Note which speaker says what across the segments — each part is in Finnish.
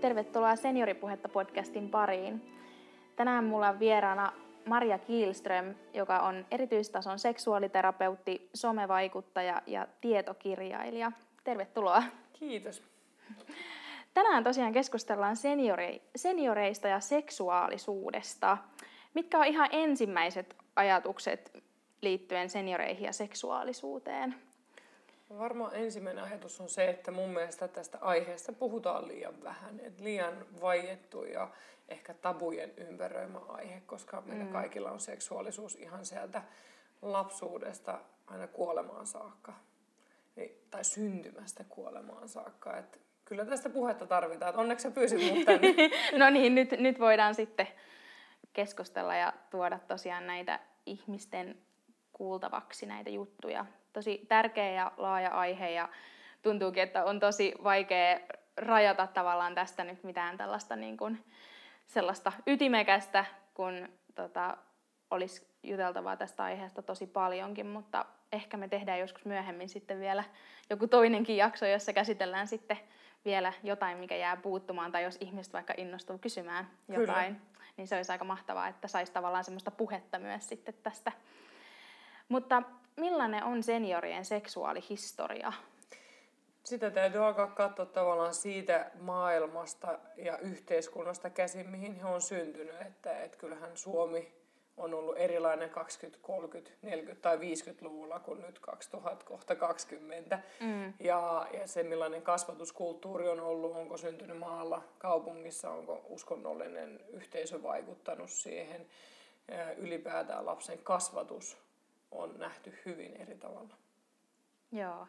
Speaker 1: Tervetuloa Senioripuhetta podcastin pariin. Tänään mulla on vieraana Maria Kielström, joka on erityistason seksuaaliterapeutti, somevaikuttaja ja tietokirjailija. Tervetuloa.
Speaker 2: Kiitos.
Speaker 1: Tänään tosiaan keskustellaan seniori, senioreista ja seksuaalisuudesta. Mitkä on ihan ensimmäiset ajatukset liittyen senioreihin ja seksuaalisuuteen?
Speaker 2: Varmaan ensimmäinen ajatus on se, että mun mielestä tästä aiheesta puhutaan liian vähän. Et liian vaiettu ja ehkä tabujen ympäröimä aihe, koska meillä mm. kaikilla on seksuaalisuus ihan sieltä lapsuudesta aina kuolemaan saakka. Tai syntymästä kuolemaan saakka. Et kyllä tästä puhetta tarvitaan. Et onneksi sä pyysit mut tänne.
Speaker 1: no niin, nyt, nyt voidaan sitten keskustella ja tuoda tosiaan näitä ihmisten kuultavaksi näitä juttuja. Tosi tärkeä ja laaja aihe ja tuntuukin, että on tosi vaikea rajata tavallaan tästä nyt mitään tällaista niin kuin, sellaista ytimekästä, kun tota, olisi juteltavaa tästä aiheesta tosi paljonkin, mutta ehkä me tehdään joskus myöhemmin sitten vielä joku toinenkin jakso, jossa käsitellään sitten vielä jotain, mikä jää puuttumaan, tai jos ihmiset vaikka innostuu kysymään jotain, Kyllä. niin se olisi aika mahtavaa, että saisi tavallaan semmoista puhetta myös sitten tästä. Mutta millainen on seniorien seksuaalihistoria?
Speaker 2: Sitä täytyy alkaa katsoa tavallaan siitä maailmasta ja yhteiskunnasta käsin, mihin he on syntynyt. Että, että kyllähän Suomi on ollut erilainen 20, 30, 40 tai 50-luvulla kuin nyt 2020. Mm. Ja, ja se, millainen kasvatuskulttuuri on ollut, onko syntynyt maalla, kaupungissa, onko uskonnollinen yhteisö vaikuttanut siihen, ylipäätään lapsen kasvatus on nähty hyvin eri tavalla.
Speaker 1: Joo.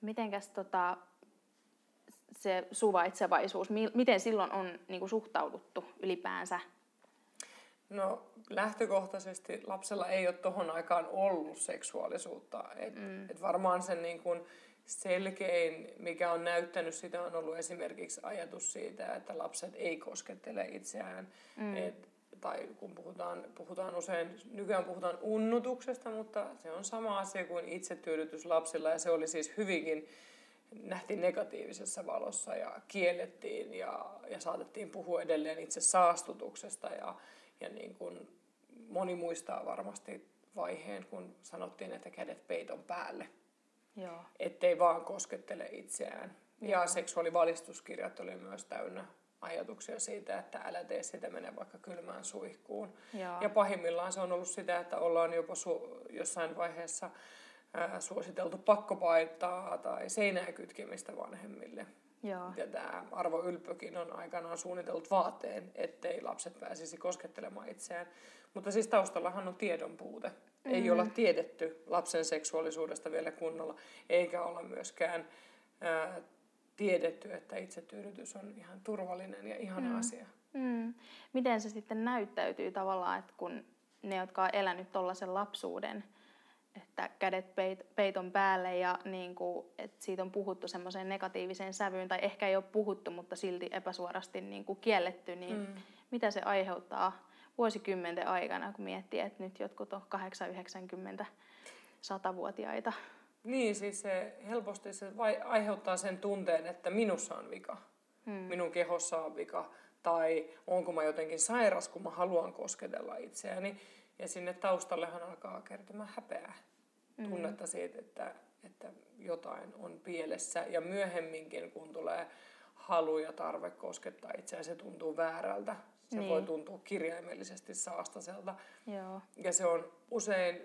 Speaker 1: Mitenkäs tota, se suvaitsevaisuus, miten silloin on niin kuin suhtauduttu ylipäänsä?
Speaker 2: No lähtökohtaisesti lapsella ei ole tuohon aikaan ollut seksuaalisuutta. Et, mm. et varmaan sen niin kuin selkein, mikä on näyttänyt sitä, on ollut esimerkiksi ajatus siitä, että lapset ei koskettele itseään. Mm. Et tai kun puhutaan, puhutaan usein, nykyään puhutaan unnutuksesta, mutta se on sama asia kuin itsetyydytys lapsilla ja se oli siis hyvinkin, nähtiin negatiivisessa valossa ja kiellettiin ja, ja saatettiin puhua edelleen itse saastutuksesta ja, ja niin kuin moni muistaa varmasti vaiheen, kun sanottiin, että kädet peiton päälle. Joo. Ettei vaan koskettele itseään. Joo. Ja seksuaalivalistuskirjat oli myös täynnä ajatuksia siitä, että älä tee sitä, mene vaikka kylmään suihkuun. Joo. Ja pahimmillaan se on ollut sitä, että ollaan jopa su- jossain vaiheessa ää, suositeltu pakkopaitaa tai seinää kytkemistä vanhemmille. Joo. Ja tämä Arvo Ylppökin on aikanaan suunnitellut vaateen, ettei lapset pääsisi koskettelemaan itseään. Mutta siis taustallahan on tiedon puute. Mm-hmm. Ei olla tiedetty lapsen seksuaalisuudesta vielä kunnolla, eikä olla myöskään ää, tiedetty, että itsetyydytys on ihan turvallinen ja ihana mm. asia.
Speaker 1: Mm. Miten se sitten näyttäytyy tavallaan, että kun ne, jotka on elänyt tuollaisen lapsuuden, että kädet peit, peiton päälle ja niin kuin, että siitä on puhuttu semmoiseen negatiiviseen sävyyn, tai ehkä ei ole puhuttu, mutta silti epäsuorasti niin kuin kielletty, niin mm. mitä se aiheuttaa vuosikymmenten aikana, kun miettii, että nyt jotkut on 8, 90, 100-vuotiaita
Speaker 2: niin, siis se helposti se vai, aiheuttaa sen tunteen, että minussa on vika. Hmm. Minun kehossa on vika. Tai onko mä jotenkin sairas, kun mä haluan kosketella itseäni. Ja sinne taustallehan alkaa kertomaan häpeää. Hmm. Tunnetta siitä, että, että jotain on pielessä. Ja myöhemminkin, kun tulee halu ja tarve koskettaa itseään, se tuntuu väärältä. Se niin. voi tuntua kirjaimellisesti saastaselta. Joo. Ja se on usein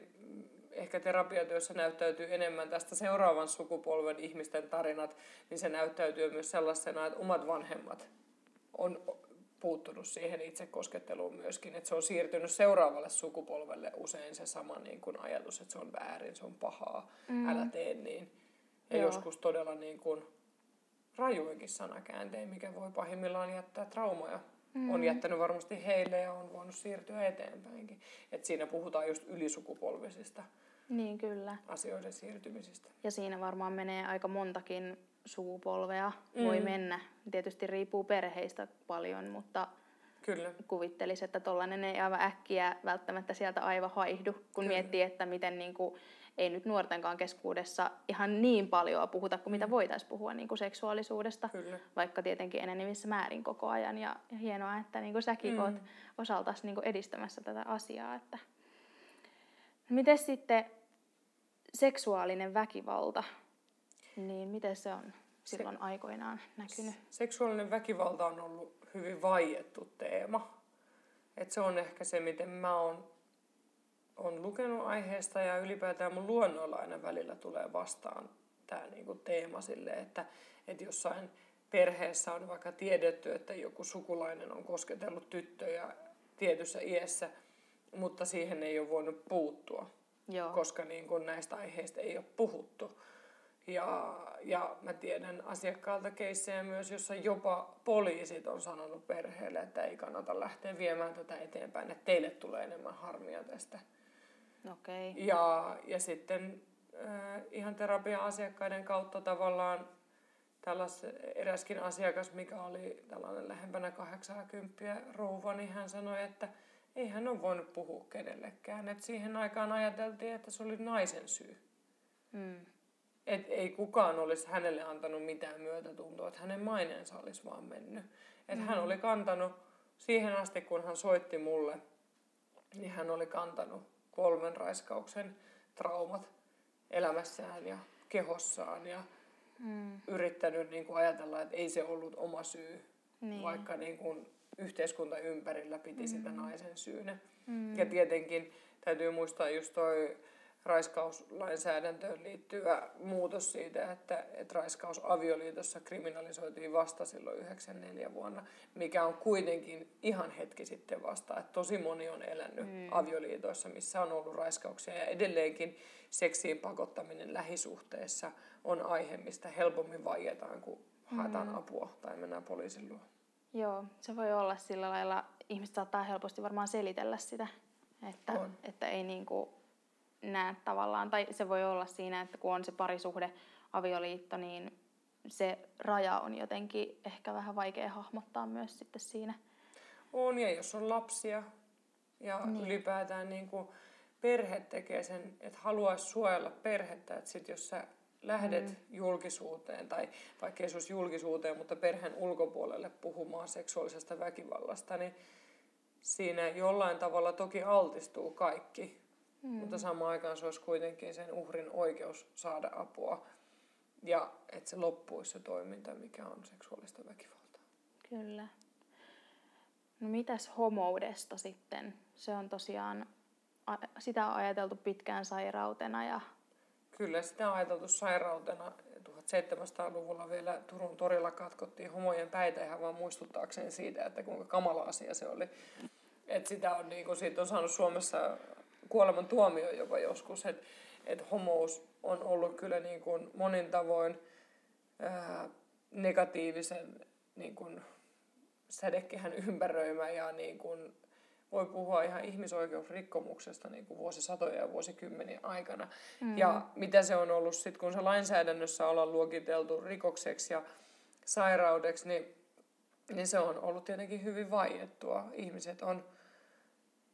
Speaker 2: ehkä terapiatyössä näyttäytyy enemmän tästä seuraavan sukupolven ihmisten tarinat, niin se näyttäytyy myös sellaisena, että omat vanhemmat on puuttunut siihen itse kosketteluun myöskin, että se on siirtynyt seuraavalle sukupolvelle usein se sama niin kuin ajatus, että se on väärin, se on pahaa, mm. älä tee niin. Ja Joo. joskus todella niin kuin rajuinkin sanakääntein, mikä voi pahimmillaan jättää traumaja. Mm. On jättänyt varmasti heille ja on voinut siirtyä eteenpäinkin. Et siinä puhutaan just ylisukupolvisista
Speaker 1: niin, kyllä.
Speaker 2: asioiden siirtymisistä.
Speaker 1: Ja siinä varmaan menee aika montakin sukupolvea mm. voi mennä. Tietysti riippuu perheistä paljon, mutta Kyllä. kuvittelisi, että tollainen ei aivan äkkiä välttämättä sieltä aivan haihdu, kun Kyllä. miettii, että miten niin kuin ei nyt nuortenkaan keskuudessa ihan niin paljon puhuta kuin mitä voitaisiin puhua niin kuin seksuaalisuudesta,
Speaker 2: Kyllä.
Speaker 1: vaikka tietenkin enenevissä määrin koko ajan. Ja, ja hienoa, että niin kuin säkin mm. oot osaltasi niin kuin edistämässä tätä asiaa. Että... Miten sitten seksuaalinen väkivalta, niin miten se on silloin se, aikoinaan näkynyt?
Speaker 2: Seksuaalinen väkivalta on ollut hyvin vaiettu teema. Et se on ehkä se, miten mä oon on lukenut aiheesta ja ylipäätään mun luonnolla aina välillä tulee vastaan tämä niinku teema sille, että, että jossain perheessä on vaikka tiedetty, että joku sukulainen on kosketellut tyttöjä tietyssä iässä, mutta siihen ei ole voinut puuttua, Joo. koska niin kun näistä aiheista ei ole puhuttu. Ja, ja mä tiedän asiakkaalta keissejä myös, jossa jopa poliisit on sanonut perheelle, että ei kannata lähteä viemään tätä eteenpäin, että teille tulee enemmän harmia tästä.
Speaker 1: Okay.
Speaker 2: Ja, ja sitten äh, ihan terapia-asiakkaiden kautta tavallaan tällais, eräskin asiakas, mikä oli tällainen lähempänä 80 rouva, niin hän sanoi, että ei hän ole voinut puhua kenellekään. Et siihen aikaan ajateltiin, että se oli naisen syy. Mm. Et ei kukaan olisi hänelle antanut mitään myötätuntoa, että hänen maineensa olisi vaan mennyt. Et mm. Hän oli kantanut siihen asti, kun hän soitti mulle, niin hän oli kantanut kolmen raiskauksen traumat elämässään ja kehossaan ja mm. yrittänyt niin kuin ajatella, että ei se ollut oma syy, niin. vaikka niin kuin yhteiskunta ympärillä piti mm. sitä naisen syynä. Mm. Ja tietenkin täytyy muistaa just toi raiskauslainsäädäntöön liittyvä muutos siitä, että, että raiskaus avioliitossa kriminalisoitiin vasta silloin 94 vuonna, mikä on kuitenkin ihan hetki sitten vasta, että tosi moni on elänyt mm. avioliitoissa, missä on ollut raiskauksia ja edelleenkin seksiin pakottaminen lähisuhteessa on aihe, mistä helpommin vaietaan, kun haetaan mm. apua tai mennään poliisin luo.
Speaker 1: Joo, se voi olla sillä lailla, ihmiset saattaa helposti varmaan selitellä sitä, että, että ei niinku näe tavallaan, tai se voi olla siinä, että kun on se parisuhde, avioliitto, niin se raja on jotenkin ehkä vähän vaikea hahmottaa myös sitten siinä.
Speaker 2: On, ja jos on lapsia ja niin. ylipäätään niin kuin perhe tekee sen, että haluaisi suojella perhettä, että sit jos sä lähdet mm. julkisuuteen, tai vaikka ei julkisuuteen, mutta perheen ulkopuolelle puhumaan seksuaalisesta väkivallasta, niin siinä jollain tavalla toki altistuu kaikki Mm. Mutta samaan aikaan se olisi kuitenkin sen uhrin oikeus saada apua ja että se loppuisi se toiminta, mikä on seksuaalista väkivaltaa.
Speaker 1: Kyllä. No mitäs homoudesta sitten? Se on tosiaan, sitä on ajateltu pitkään sairautena ja...
Speaker 2: Kyllä, sitä on ajateltu sairautena. 1700-luvulla vielä Turun torilla katkottiin homojen päitä ihan vaan muistuttaakseen siitä, että kuinka kamala asia se oli. Et sitä on, niin kuin, siitä on saanut Suomessa kuoleman tuomio jopa joskus, että et homous on ollut kyllä niin kuin monin tavoin ää, negatiivisen niin kuin sädekehän ympäröimä ja niin kuin voi puhua ihan ihmisoikeusrikkomuksesta niin kuin vuosisatoja ja vuosikymmeniä aikana. Mm. Ja mitä se on ollut sitten, kun se lainsäädännössä ollaan luokiteltu rikokseksi ja sairaudeksi, niin, niin se on ollut tietenkin hyvin vaiettua. Ihmiset on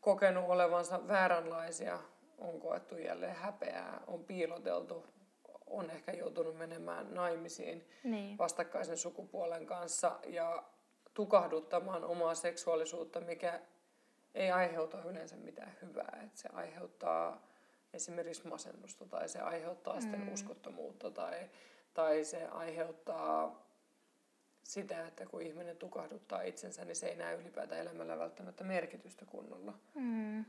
Speaker 2: kokenut olevansa vääränlaisia, on koettu jälleen häpeää, on piiloteltu, on ehkä joutunut menemään naimisiin niin. vastakkaisen sukupuolen kanssa ja tukahduttamaan omaa seksuaalisuutta, mikä ei aiheuta yleensä mitään hyvää. Et se aiheuttaa esimerkiksi masennusta tai se aiheuttaa sitten mm. uskottomuutta tai, tai se aiheuttaa sitä, että kun ihminen tukahduttaa itsensä, niin se ei näe ylipäätään elämällä välttämättä merkitystä kunnolla. Mm.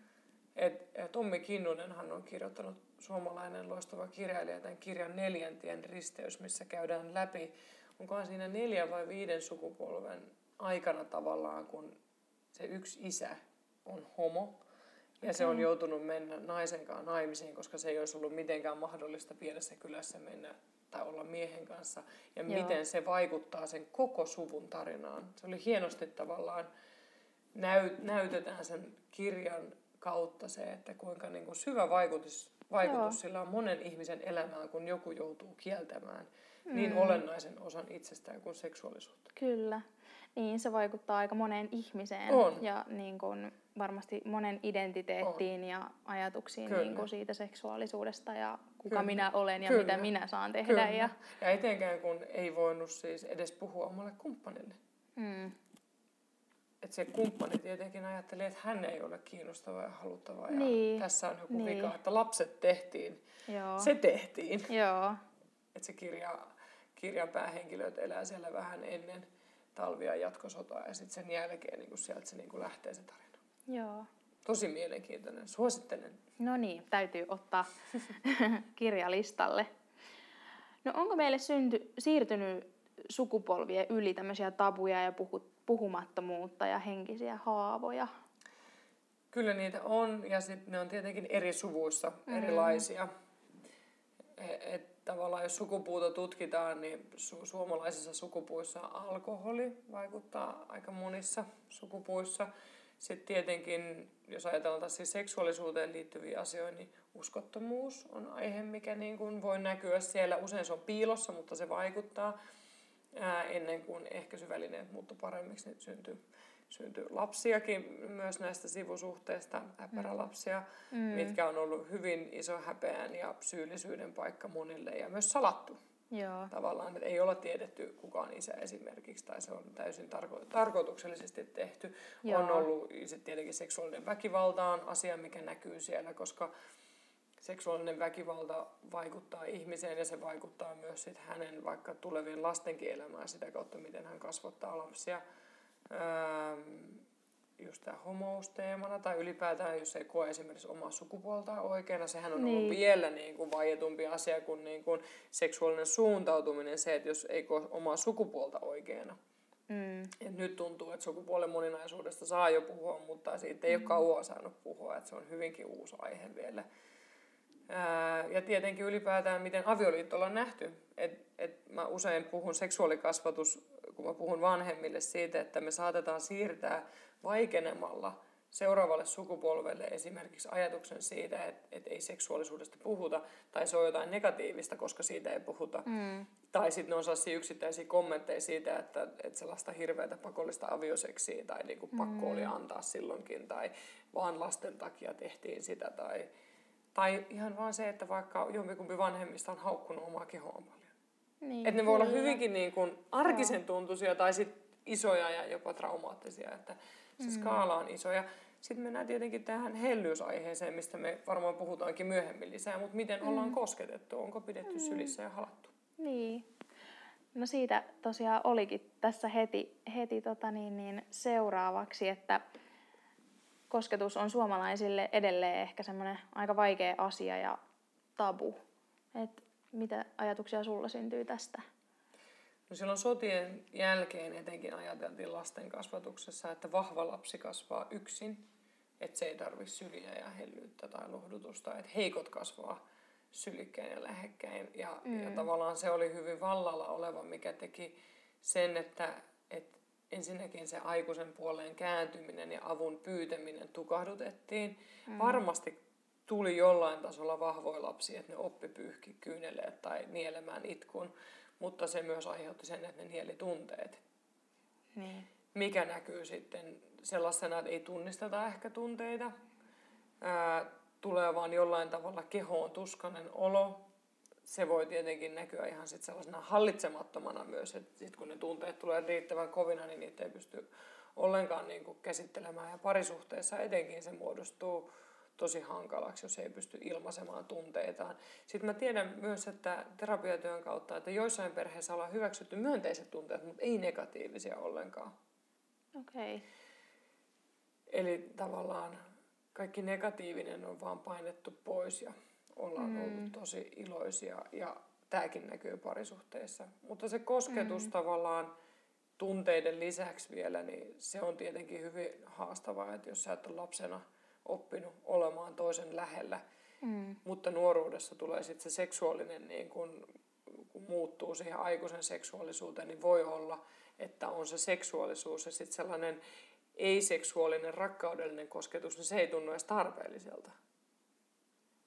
Speaker 2: Et, et Tommi Kinnunenhan on kirjoittanut suomalainen loistava kirjailija tämän kirjan Neljäntien risteys, missä käydään läpi, onkohan siinä neljä vai viiden sukupolven aikana tavallaan, kun se yksi isä on homo, ja se on joutunut mennä naisen kanssa naimisiin, koska se ei olisi ollut mitenkään mahdollista pienessä kylässä mennä tai olla miehen kanssa ja Joo. miten se vaikuttaa sen koko suvun tarinaan. Se oli hienosti tavallaan, näy, näytetään sen kirjan kautta se, että kuinka niin kuin syvä vaikutus, vaikutus sillä on monen ihmisen elämään, kun joku joutuu kieltämään mm. niin olennaisen osan itsestään kuin seksuaalisuutta.
Speaker 1: Kyllä. Niin, se vaikuttaa aika moneen ihmiseen. On. Ja niin kuin, varmasti monen identiteettiin on. ja ajatuksiin niin kuin siitä seksuaalisuudesta ja kuka Kyllä. minä olen ja Kyllä. mitä minä saan tehdä. Kyllä.
Speaker 2: Ja, ja etenkään kun ei voinut siis edes puhua omalle kumppanille. Mm. Että se kumppani tietenkin ajattelee, että hän ei ole kiinnostava ja haluttava ja niin. tässä on joku niin. vika, että lapset tehtiin. Joo. Se tehtiin.
Speaker 1: Joo.
Speaker 2: Että se kirja, kirjan päähenkilöt elää siellä vähän ennen talvia jatkosotaa ja sitten sen jälkeen niin sieltä se niin lähtee se tarina.
Speaker 1: Joo.
Speaker 2: Tosi mielenkiintoinen. Suosittelen.
Speaker 1: No niin, täytyy ottaa kirjalistalle. No onko meille synty, siirtynyt sukupolvien yli tämmöisiä tabuja ja puhut, puhumattomuutta ja henkisiä haavoja?
Speaker 2: Kyllä niitä on ja sitten ne on tietenkin eri suvuissa mm. erilaisia. E, et tavallaan jos sukupuuta tutkitaan, niin su- suomalaisissa sukupuissa alkoholi vaikuttaa aika monissa sukupuissa. Sitten tietenkin, jos ajatellaan siis seksuaalisuuteen liittyviä asioita, niin uskottomuus on aihe, mikä niin kuin voi näkyä siellä. Usein se on piilossa, mutta se vaikuttaa ää, ennen kuin ehkäisyvälineet muuttu paremmiksi, niin syntyy, syntyy lapsiakin myös näistä sivusuhteista, äpärälapsia, mm. mitkä on ollut hyvin iso häpeän ja syyllisyyden paikka monille ja myös salattu.
Speaker 1: Joo.
Speaker 2: Tavallaan, että ei olla tiedetty kuka on isä esimerkiksi, tai se on täysin tarko- tarkoituksellisesti tehty. Joo. On ollut sitten tietenkin seksuaalinen väkivalta on asia, mikä näkyy siellä, koska seksuaalinen väkivalta vaikuttaa ihmiseen ja se vaikuttaa myös sit hänen vaikka tulevien lastenkin elämään sitä kautta, miten hän kasvattaa lapsia. Öö, just tämä homousteemana tai ylipäätään, jos ei koe esimerkiksi omaa sukupuoltaan oikeana, sehän on niin. ollut vielä niin kuin vaietumpi asia kuin, niin kuin seksuaalinen suuntautuminen, se, että jos ei koe omaa sukupuolta oikeana. Mm. Et nyt tuntuu, että sukupuolen moninaisuudesta saa jo puhua, mutta siitä ei mm. ole kauan saanut puhua, että se on hyvinkin uusi aihe vielä. Ää, ja tietenkin ylipäätään, miten avioliitto on nähty. Et, et mä usein puhun seksuaalikasvatus, kun mä puhun vanhemmille siitä, että me saatetaan siirtää vaikenemalla seuraavalle sukupolvelle esimerkiksi ajatuksen siitä, että, että ei seksuaalisuudesta puhuta, tai se on jotain negatiivista, koska siitä ei puhuta. Mm. Tai sitten ne on sellaisia yksittäisiä kommentteja siitä, että, että sellaista hirveätä pakollista avioseksiä tai niin kuin mm. pakko oli antaa silloinkin, tai vaan lasten takia tehtiin sitä, tai, tai ihan vaan se, että vaikka jompikumpi vanhemmista on haukkunut omaa kehoa paljon. Niin, että ne voi olla hyvinkin niin kuin arkisen tuntuisia tai sit isoja ja jopa traumaattisia. Että, se mm. skaala on iso. Ja sitten mennään tietenkin tähän hellyysaiheeseen, mistä me varmaan puhutaankin myöhemmin lisää, mutta miten mm. ollaan kosketettu, onko pidetty mm. sylissä ja halattu?
Speaker 1: Niin. No siitä tosiaan olikin tässä heti, heti tota niin, niin seuraavaksi, että kosketus on suomalaisille edelleen ehkä semmoinen aika vaikea asia ja tabu. Et mitä ajatuksia sulla syntyy tästä?
Speaker 2: No silloin sotien jälkeen etenkin ajateltiin lasten kasvatuksessa, että vahva lapsi kasvaa yksin, että se ei tarvitse syliä ja hellyyttä tai lohdutusta, että heikot kasvaa sylikkäin ja lähekkäin. Ja, mm. ja tavallaan se oli hyvin vallalla oleva, mikä teki sen, että, että ensinnäkin se aikuisen puoleen kääntyminen ja avun pyytäminen tukahdutettiin. Mm. Varmasti tuli jollain tasolla vahvoja lapsia, että ne oppi pyyhki kyyneleet tai nielemään itkun mutta se myös aiheutti sen, että ne nieli tunteet.
Speaker 1: Niin.
Speaker 2: Mikä näkyy sitten sellaisena, että ei tunnisteta ehkä tunteita. Ää, tulee vaan jollain tavalla kehoon tuskanen olo. Se voi tietenkin näkyä ihan sit sellaisena hallitsemattomana myös, että sit kun ne tunteet tulee riittävän kovina, niin niitä ei pysty ollenkaan niin kuin käsittelemään. Ja parisuhteessa etenkin se muodostuu tosi hankalaksi, jos ei pysty ilmaisemaan tunteitaan. Sitten mä tiedän myös, että terapiatyön kautta, että joissain perheissä ollaan hyväksytty myönteiset tunteet, mutta ei negatiivisia ollenkaan.
Speaker 1: Okei. Okay.
Speaker 2: Eli tavallaan kaikki negatiivinen on vaan painettu pois ja ollaan mm. ollut tosi iloisia ja tämäkin näkyy parisuhteissa. Mutta se kosketus mm. tavallaan tunteiden lisäksi vielä, niin se on tietenkin hyvin haastavaa, että jos sä et ole lapsena – oppinut olemaan toisen lähellä. Mm. Mutta nuoruudessa tulee sitten se seksuaalinen, niin kun, kun muuttuu siihen aikuisen seksuaalisuuteen, niin voi olla, että on se seksuaalisuus ja sitten sellainen ei-seksuaalinen rakkaudellinen kosketus, niin se ei tunnu edes tarpeelliselta.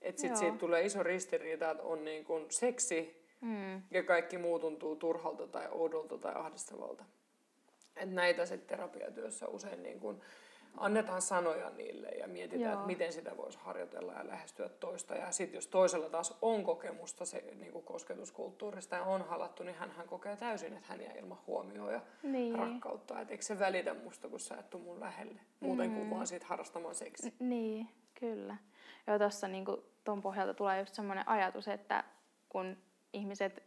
Speaker 2: Että sitten siitä tulee iso ristiriita, että on niin kun seksi mm. ja kaikki muu tuntuu turhalta tai oudolta tai ahdistavalta. Et näitä sitten terapiatyössä usein niin kun annetaan sanoja niille ja mietitään,
Speaker 1: Joo.
Speaker 2: että miten sitä voisi harjoitella ja lähestyä toista. Ja sitten jos toisella taas on kokemusta se niin kuin kosketuskulttuurista ja on halattu, niin hän kokee täysin, että hän jää ilman huomioon ja
Speaker 1: Niin.
Speaker 2: rakkautta. Että eikö se välitä musta, kun sä et tuu mun lähelle. Muuten kuin vaan siitä harrastamaan seksiä.
Speaker 1: N- Niin, kyllä. Ja tuossa niin tuon pohjalta tulee just semmoinen ajatus, että kun ihmiset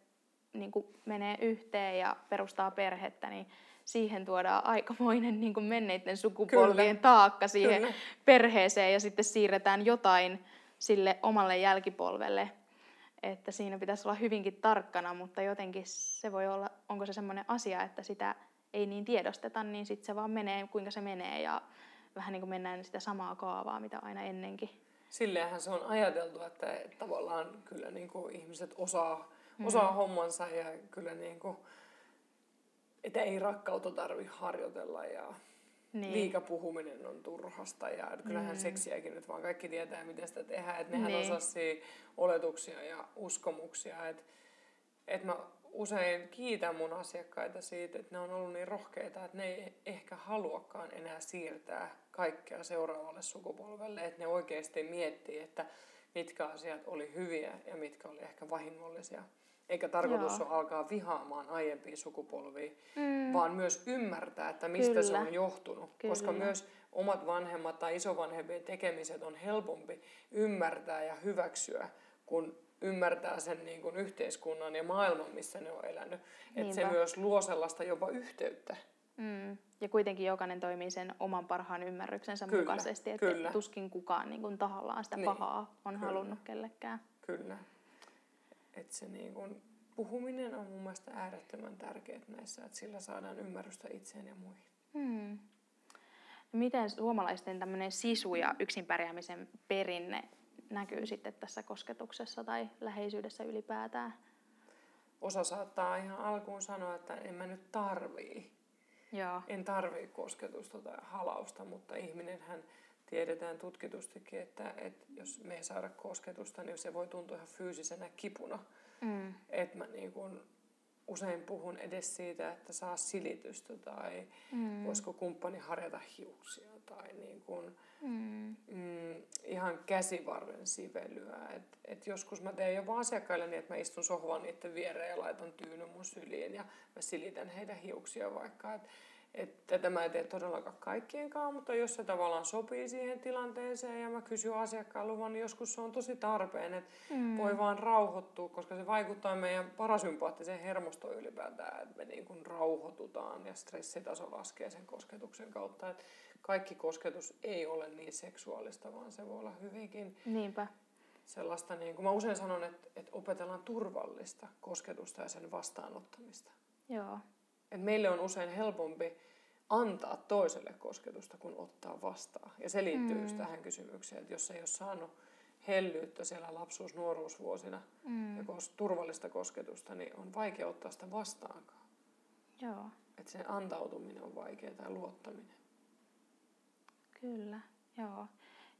Speaker 1: niin menee yhteen ja perustaa perhettä, niin siihen tuodaan aikamoinen niin menneiden sukupolvien
Speaker 2: Kyllä.
Speaker 1: taakka siihen
Speaker 2: Kyllä.
Speaker 1: perheeseen ja sitten siirretään jotain sille omalle jälkipolvelle. Että siinä pitäisi olla hyvinkin tarkkana, mutta jotenkin se voi olla, onko se semmoinen asia, että sitä ei niin tiedosteta, niin sitten se vaan menee kuinka se menee ja vähän niin kuin mennään sitä samaa kaavaa, mitä aina ennenkin.
Speaker 2: Silleenhän se on ajateltu, että tavallaan kyllä niin kuin ihmiset osaa, osaa hommansa ja kyllä niin kuin, että ei rakkautta tarvi harjoitella ja
Speaker 1: Niin.
Speaker 2: liika puhuminen on turhasta ja kyllähän seksiäkin nyt vaan kaikki tietää, miten sitä tehdään. Että nehän
Speaker 1: Niin.
Speaker 2: sellaisia oletuksia ja uskomuksia, että, että mä usein kiitän mun asiakkaita siitä, että ne on ollut niin rohkeita, että ne ei ehkä haluakaan enää siirtää kaikkea seuraavalle sukupolvelle, että ne oikeasti miettii, että mitkä asiat oli hyviä ja mitkä oli ehkä vahingollisia. Eikä tarkoitus
Speaker 1: Joo.
Speaker 2: ole alkaa vihaamaan aiempia sukupolvia,
Speaker 1: Mm.
Speaker 2: vaan myös ymmärtää, että mistä se
Speaker 1: Kyllä.
Speaker 2: on johtunut. Koska
Speaker 1: Kyllä.
Speaker 2: myös omat vanhemmat tai isovanhempien tekemiset on helpompi ymmärtää ja hyväksyä, kun ymmärtää sen niin kuin yhteiskunnan ja maailman, missä ne on elänyt. Että se myös luo sellaista jopa yhteyttä.
Speaker 1: Mm. Ja kuitenkin jokainen toimii sen oman parhaan ymmärryksensä
Speaker 2: Kyllä,
Speaker 1: mukaisesti, että tuskin kukaan niin kuin tahallaan sitä
Speaker 2: Niin,
Speaker 1: pahaa on
Speaker 2: kyllä.
Speaker 1: halunnut kellekään.
Speaker 2: Kyllä. Et se niin kuin, puhuminen on mun mielestä äärettömän tärkeää näissä, että sillä saadaan ymmärrystä itseen ja muihin.
Speaker 1: Hmm. Miten suomalaisten tämmöinen sisu ja yksin pärjäämisen perinne näkyy sitten tässä kosketuksessa tai läheisyydessä ylipäätään?
Speaker 2: Osa saattaa ihan alkuun sanoa, että en mä nyt tarvii.
Speaker 1: Joo.
Speaker 2: En tarvii kosketusta tai halausta, mutta ihminenhän tiedetään tutkitustikin, että, että jos me ei saada kosketusta, niin se voi tuntua ihan fyysisenä kipuna.
Speaker 1: Mm.
Speaker 2: Että mä niin kun usein puhun edes siitä, että saa silitystä tai mm. voisiko kumppani harjata hiuksia tai niin kun,
Speaker 1: Mm.
Speaker 2: mm, ihan käsivarren sivelyä. Et, et joskus mä teen jopa asiakkaille niin, että mä istun sohvan niiden viereen ja laitan tyynyn mun syliin ja mä silitän heidän hiuksia vaikka. Et, et tätä mä en tee todellakaan kaikkienkaan, mutta jos se tavallaan sopii siihen tilanteeseen ja mä kysyn asiakkaan luvan, niin joskus se on tosi tarpeen, että mm. voi vaan rauhoittua, koska se vaikuttaa meidän parasympaattiseen hermostoon ylipäätään, että me niin kuin rauhoitutaan ja stressitaso laskee sen kosketuksen kautta. Et kaikki kosketus ei ole niin seksuaalista, vaan se voi olla hyvinkin
Speaker 1: Niinpä.
Speaker 2: sellaista, niin kuin mä usein sanon, että, että opetellaan turvallista kosketusta ja sen vastaanottamista.
Speaker 1: Joo.
Speaker 2: Et meille on usein helpompi antaa toiselle kosketusta kuin ottaa vastaan. Ja se liittyy mm. just tähän kysymykseen, että jos ei ole saanut hellyyttä siellä lapsuus-nuoruusvuosina mm. ja kos- turvallista kosketusta, niin on vaikea ottaa sitä vastaankaan.
Speaker 1: Joo.
Speaker 2: Että se antautuminen on vaikeaa tai luottaminen.
Speaker 1: Kyllä, joo.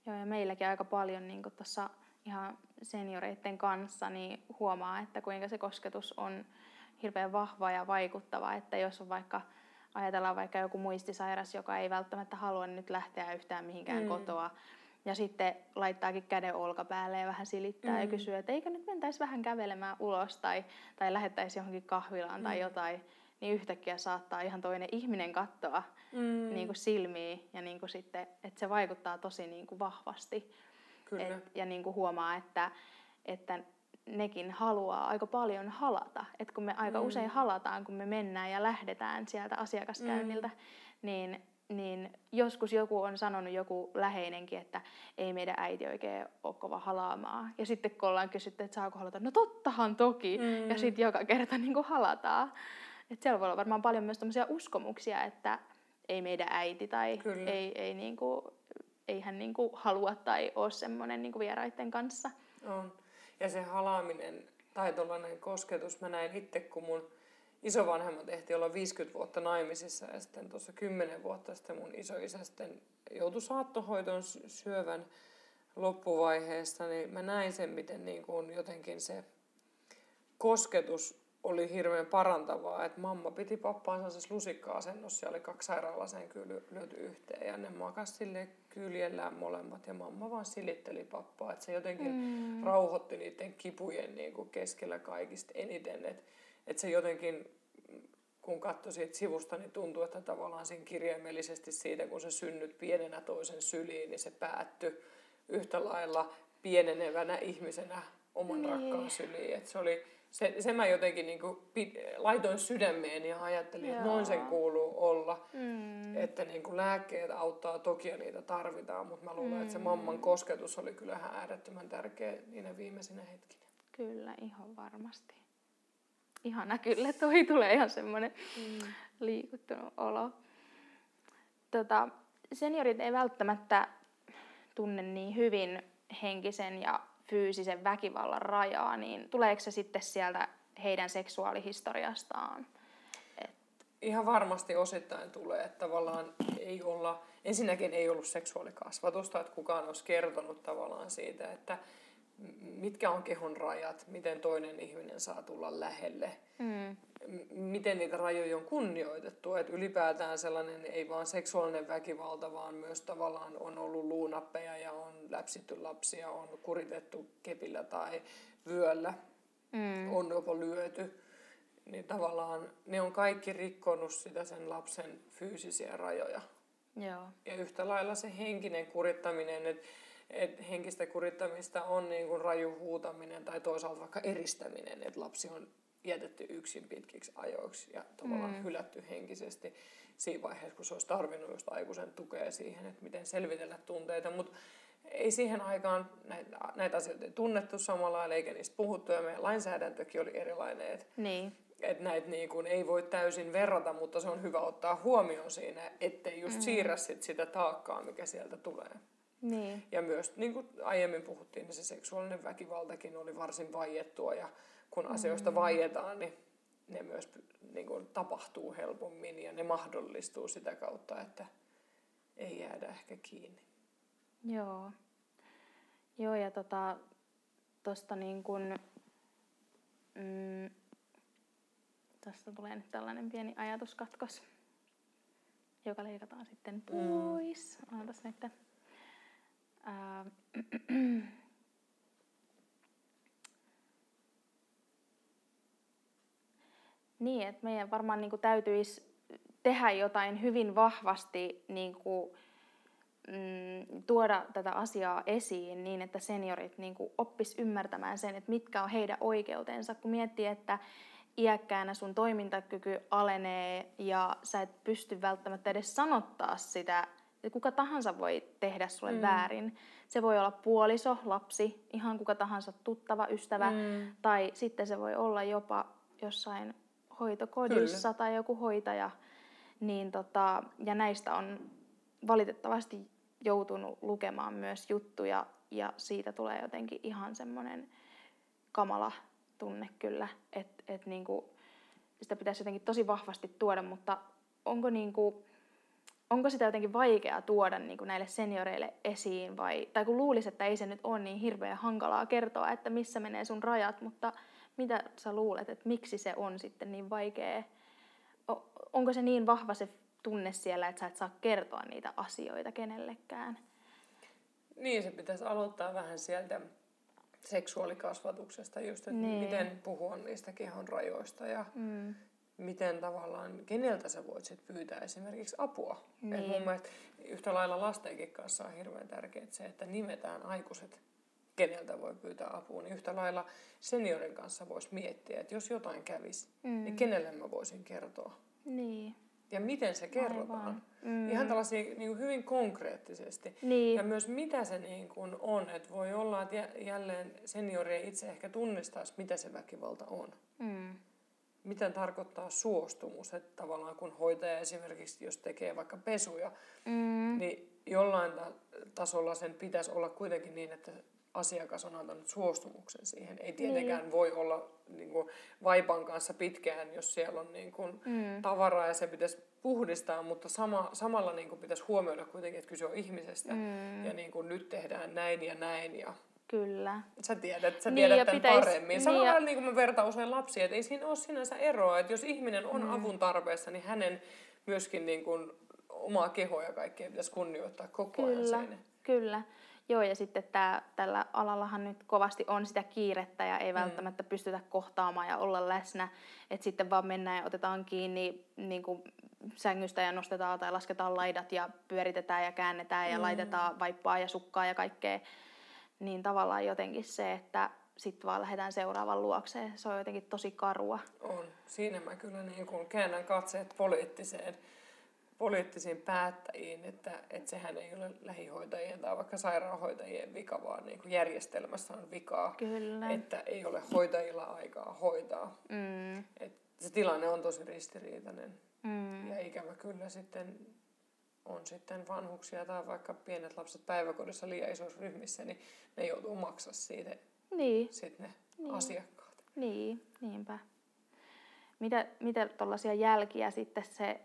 Speaker 1: joo ja meilläkin aika paljon niin tuossa ihan senioreiden kanssa niin huomaa, että kuinka se kosketus on hirveän vahva ja vaikuttava, että jos on vaikka ajatellaan vaikka joku muistisairas, joka ei välttämättä halua nyt lähteä yhtään mihinkään mm. kotoa, ja sitten laittaakin käden olkapäälle ja vähän silittää mm. ja kysyy, että eikö nyt mentäisi vähän kävelemään ulos tai, tai lähettäisi johonkin kahvilaan mm. tai jotain, niin yhtäkkiä saattaa ihan toinen ihminen katsoa mm. niin kuin silmiin ja niin kuin sitten, että se vaikuttaa tosi niin kuin vahvasti.
Speaker 2: Kyllä.
Speaker 1: Et, ja niin kuin huomaa, että, että nekin haluaa aika paljon halata. Et kun me aika mm. usein halataan, kun me mennään ja lähdetään sieltä asiakaskäynniltä, mm. niin, niin joskus joku on sanonut, joku läheinenkin, että ei meidän äiti oikein ole kova halaamaan. Ja sitten kun ollaan kysytty, että saako halata, no tottahan toki. Mm. Ja sitten joka kerta niin kuin halataan. Et siellä voi olla varmaan paljon myös uskomuksia, että ei meidän äiti tai
Speaker 2: Kyllä.
Speaker 1: ei, ei, niin kuin, ei hän niin kuin halua tai ole semmoinen niin kuin vieraiden kanssa.
Speaker 2: On. Ja se halaaminen tai tuollainen kosketus, mä näin itse, kun mun isovanhemmat ehti olla 50 vuotta naimisissa ja sitten tuossa 10 vuotta sitten mun isoisä sitten joutui saattohoitoon syövän loppuvaiheessa, niin mä näin sen, miten niin kuin jotenkin se kosketus oli hirveän parantavaa, että mamma piti pappaansa siis lusikka-asennossa ja oli kaksi sairaalasänkyä lyöty yhteen ja ne makasi sille kyljellään molemmat ja mamma vaan silitteli pappaa, että se jotenkin mm. rauhoitti niiden kipujen niin kuin keskellä kaikista eniten, että että se jotenkin kun katsoi siitä sivusta, niin tuntui, että tavallaan siinä kirjaimellisesti siitä, kun se synnyt pienenä toisen syliin, niin se päättyi yhtä lailla pienenevänä ihmisenä oman niin. rakkaan syliin. Et se oli, se, se mä jotenkin niin kuin pit, laitoin sydämeen ja ajattelin, Joo. että noin sen kuuluu olla. Mm. Että niin kuin lääkkeet auttaa toki ja niitä tarvitaan, mutta mä luulen, mm. että se mamman kosketus oli kyllä äärettömän tärkeä niinä viimeisinä hetkinä.
Speaker 1: Kyllä, ihan varmasti. Ihana kyllä, toi tulee ihan semmoinen mm. liikuttunut olo. Tota, seniorit ei välttämättä tunne niin hyvin henkisen ja fyysisen väkivallan rajaa, niin tuleeko se sitten sieltä heidän seksuaalihistoriastaan?
Speaker 2: Et... Ihan varmasti osittain tulee, että tavallaan ei olla, ensinnäkin ei ollut seksuaalikasvatusta, että kukaan olisi kertonut tavallaan siitä, että mitkä on kehon rajat, miten toinen ihminen saa tulla lähelle, mm. Miten niitä rajoja on kunnioitettu. Että ylipäätään sellainen ei vaan seksuaalinen väkivalta, vaan myös tavallaan on ollut luunappeja ja on läpsitty lapsia, on kuritettu kepillä tai vyöllä, mm. on jopa lyöty. Niin tavallaan ne on kaikki rikkonut sitä sen lapsen fyysisiä rajoja. Joo. Ja yhtä lailla se henkinen kurittaminen, että et henkistä kurittamista on niin kuin raju huutaminen tai toisaalta vaikka eristäminen, että lapsi on jätetty yksin pitkiksi ajoiksi ja tavallaan mm. hylätty henkisesti siinä vaiheessa, kun se olisi tarvinnut just aikuisen tukea siihen, että miten selvitellä tunteita. Mutta ei siihen aikaan näitä, näitä asioita ei tunnettu samalla lailla, eikä niistä puhuttu, ja meidän lainsäädäntökin oli erilainen. Että niin. et näitä niin kuin ei voi täysin verrata, mutta se on hyvä ottaa huomioon siinä, ettei just mm. siirrä sit sitä taakkaa, mikä sieltä tulee. Niin. Ja myös, niin kuin aiemmin puhuttiin, niin se seksuaalinen väkivaltakin oli varsin vaiettua ja kun mm. asioista vaietaan, niin ne myös niin kuin, tapahtuu helpommin ja ne mahdollistuu sitä kautta, että ei jäädä ehkä kiinni.
Speaker 1: Joo. Joo, ja tota, tosta niin kun, mm, tästä tulee nyt tällainen pieni ajatuskatkos, joka leikataan sitten mm. pois. Mm. Otas nyt. Ää, niin, että meidän varmaan niin kuin, täytyisi tehdä jotain hyvin vahvasti niin kuin, mm, tuoda tätä asiaa esiin niin, että seniorit niin kuin, oppis ymmärtämään sen, että mitkä on heidän oikeutensa. Kun miettii, että iäkkäänä sun toimintakyky alenee ja sä et pysty välttämättä edes sanottaa sitä kuka tahansa voi tehdä sulle mm. väärin. Se voi olla puoliso, lapsi, ihan kuka tahansa tuttava, ystävä, mm. tai sitten se voi olla jopa jossain hoitokodissa Kyllä. tai joku hoitaja. Niin tota, ja näistä on valitettavasti joutunut lukemaan myös juttuja, ja siitä tulee jotenkin ihan semmoinen kamala tunne kyllä, että et niinku, sitä pitäisi jotenkin tosi vahvasti tuoda, mutta onko niinku, onko sitä jotenkin vaikeaa tuoda niin kuin näille senioreille esiin vai, tai kun luulisi, että ei se nyt ole niin hirveän hankalaa kertoa, että missä menee sun rajat, mutta mitä sä luulet, että miksi se on sitten niin vaikea? Onko se niin vahva se tunne siellä, että sä et saa kertoa niitä asioita kenellekään?
Speaker 2: Niin, se pitäisi aloittaa vähän sieltä seksuaalikasvatuksesta, just, että niin. miten puhua niistä kehon rajoista ja mm miten tavallaan, keneltä sä voit sit pyytää esimerkiksi apua. Niin. Et mun mielestä yhtä lailla lastenkin kanssa on hirveän tärkeää se, että nimetään aikuiset, keneltä voi pyytää apua. Niin yhtä lailla seniorin kanssa voisi miettiä, että jos jotain kävisi, mm. niin kenelle mä voisin kertoa. Niin. Ja miten se kerrotaan. Mm. Ihan tällaisia niin kuin hyvin konkreettisesti. Niin. Ja myös mitä se niin kuin on. Että voi olla, että jälleen seniori ei itse ehkä tunnistaisi, mitä se väkivalta on. Mm mitä tarkoittaa suostumus, että tavallaan kun hoitaja esimerkiksi, jos tekee vaikka pesuja, mm. niin jollain tasolla sen pitäisi olla kuitenkin niin, että asiakas on antanut suostumuksen siihen. Ei tietenkään niin. voi olla niin kuin, vaipan kanssa pitkään, jos siellä on niin kuin, mm. tavaraa ja se pitäisi puhdistaa, mutta sama, samalla niin kuin, pitäisi huomioida kuitenkin, että kyse on ihmisestä mm. ja niin kuin, nyt tehdään näin ja näin ja
Speaker 1: Kyllä.
Speaker 2: Sä tiedät, sä
Speaker 1: Niin,
Speaker 2: tiedät
Speaker 1: ja
Speaker 2: tämän
Speaker 1: pitäis-
Speaker 2: paremmin.
Speaker 1: niin,
Speaker 2: Samalla
Speaker 1: ja-
Speaker 2: lailla niin kuin mä vertaan usein lapsia, että ei siinä ole sinänsä eroa, että jos ihminen on mm. avun tarpeessa, niin hänen myöskin niin kuin omaa kehoa ja kaikkea pitäisi kunnioittaa koko ajan
Speaker 1: Kyllä,
Speaker 2: siinä.
Speaker 1: kyllä. Joo, ja sitten tää, tällä alallahan nyt kovasti on sitä kiirettä ja
Speaker 2: Mm.
Speaker 1: ei välttämättä pystytä kohtaamaan ja olla läsnä. Että sitten vaan mennään ja otetaan kiinni niin kuin sängystä ja nostetaan tai lasketaan laidat ja pyöritetään ja käännetään ja
Speaker 2: Mm.
Speaker 1: laitetaan vaippaa ja sukkaa ja kaikkea. Niin tavallaan jotenkin se, että sitten vaan lähdetään seuraavan luokseen. Se on jotenkin tosi karua.
Speaker 2: On. Siinä mä kyllä niin kuin käännän katseet poliittiseen, poliittisiin päättäjiin, että, että sehän ei ole lähihoitajien tai vaikka sairaanhoitajien vika, vaan niin kuin järjestelmässä on vikaa,
Speaker 1: Kyllä.
Speaker 2: että ei ole hoitajilla aikaa hoitaa.
Speaker 1: Mm,
Speaker 2: Et se tilanne on tosi ristiriitainen.
Speaker 1: mm,
Speaker 2: Ja ikävä kyllä sitten on sitten vanhuksia tai vaikka pienet lapset päiväkodissa liian isoissa ryhmissä, niin ne joutuu maksaa siitä
Speaker 1: niin.
Speaker 2: sit ne
Speaker 1: Niin.
Speaker 2: asiakkaat.
Speaker 1: Niin, niinpä. Mitä, mitä tuollaisia jälkiä sitten se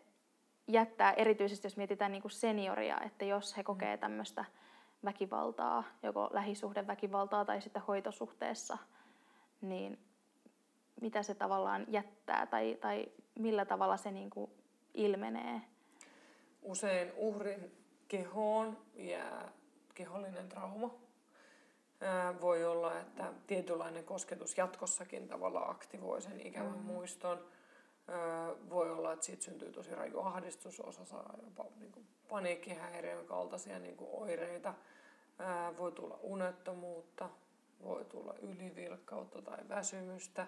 Speaker 1: jättää, erityisesti jos mietitään niin kuin senioria, että jos he kokee tämmöistä väkivaltaa, joko lähisuhdeväkivaltaa tai sitten hoitosuhteessa, niin mitä se tavallaan jättää tai, tai millä tavalla se niin kuin ilmenee?
Speaker 2: Usein uhrin kehoon jää kehollinen trauma. Voi olla, että tietynlainen kosketus jatkossakin tavallaan aktivoi sen ikävän mm. muiston. Voi olla, että siitä syntyy tosi raju ahdistus, osa saa jopa niin kuin paniikkihäiriön kaltaisia niin kuin oireita. Voi tulla unettomuutta, voi tulla ylivilkkautta tai väsymystä.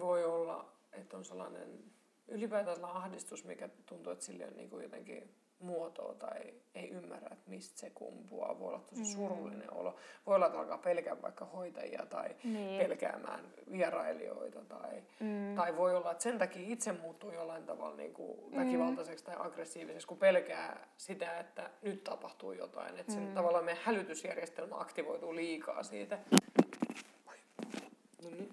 Speaker 2: Voi olla, että on sellainen ylipäätään ahdistus, mikä tuntuu, että sille on niin kuin jotenkin muotoa tai ei ymmärrä, että mistä se kumpuaa. Voi olla tosi surullinen olo. Voi olla, että alkaa pelkää vaikka hoitajia tai
Speaker 1: Niin.
Speaker 2: pelkäämään vierailijoita. Tai,
Speaker 1: Mm.
Speaker 2: tai voi olla, että sen takia itse muuttuu jollain tavalla niin kuin väkivaltaiseksi tai aggressiiviseksi, kun pelkää sitä, että nyt tapahtuu jotain. Että sen, tavallaan meidän hälytysjärjestelmä aktivoituu liikaa siitä. No niin.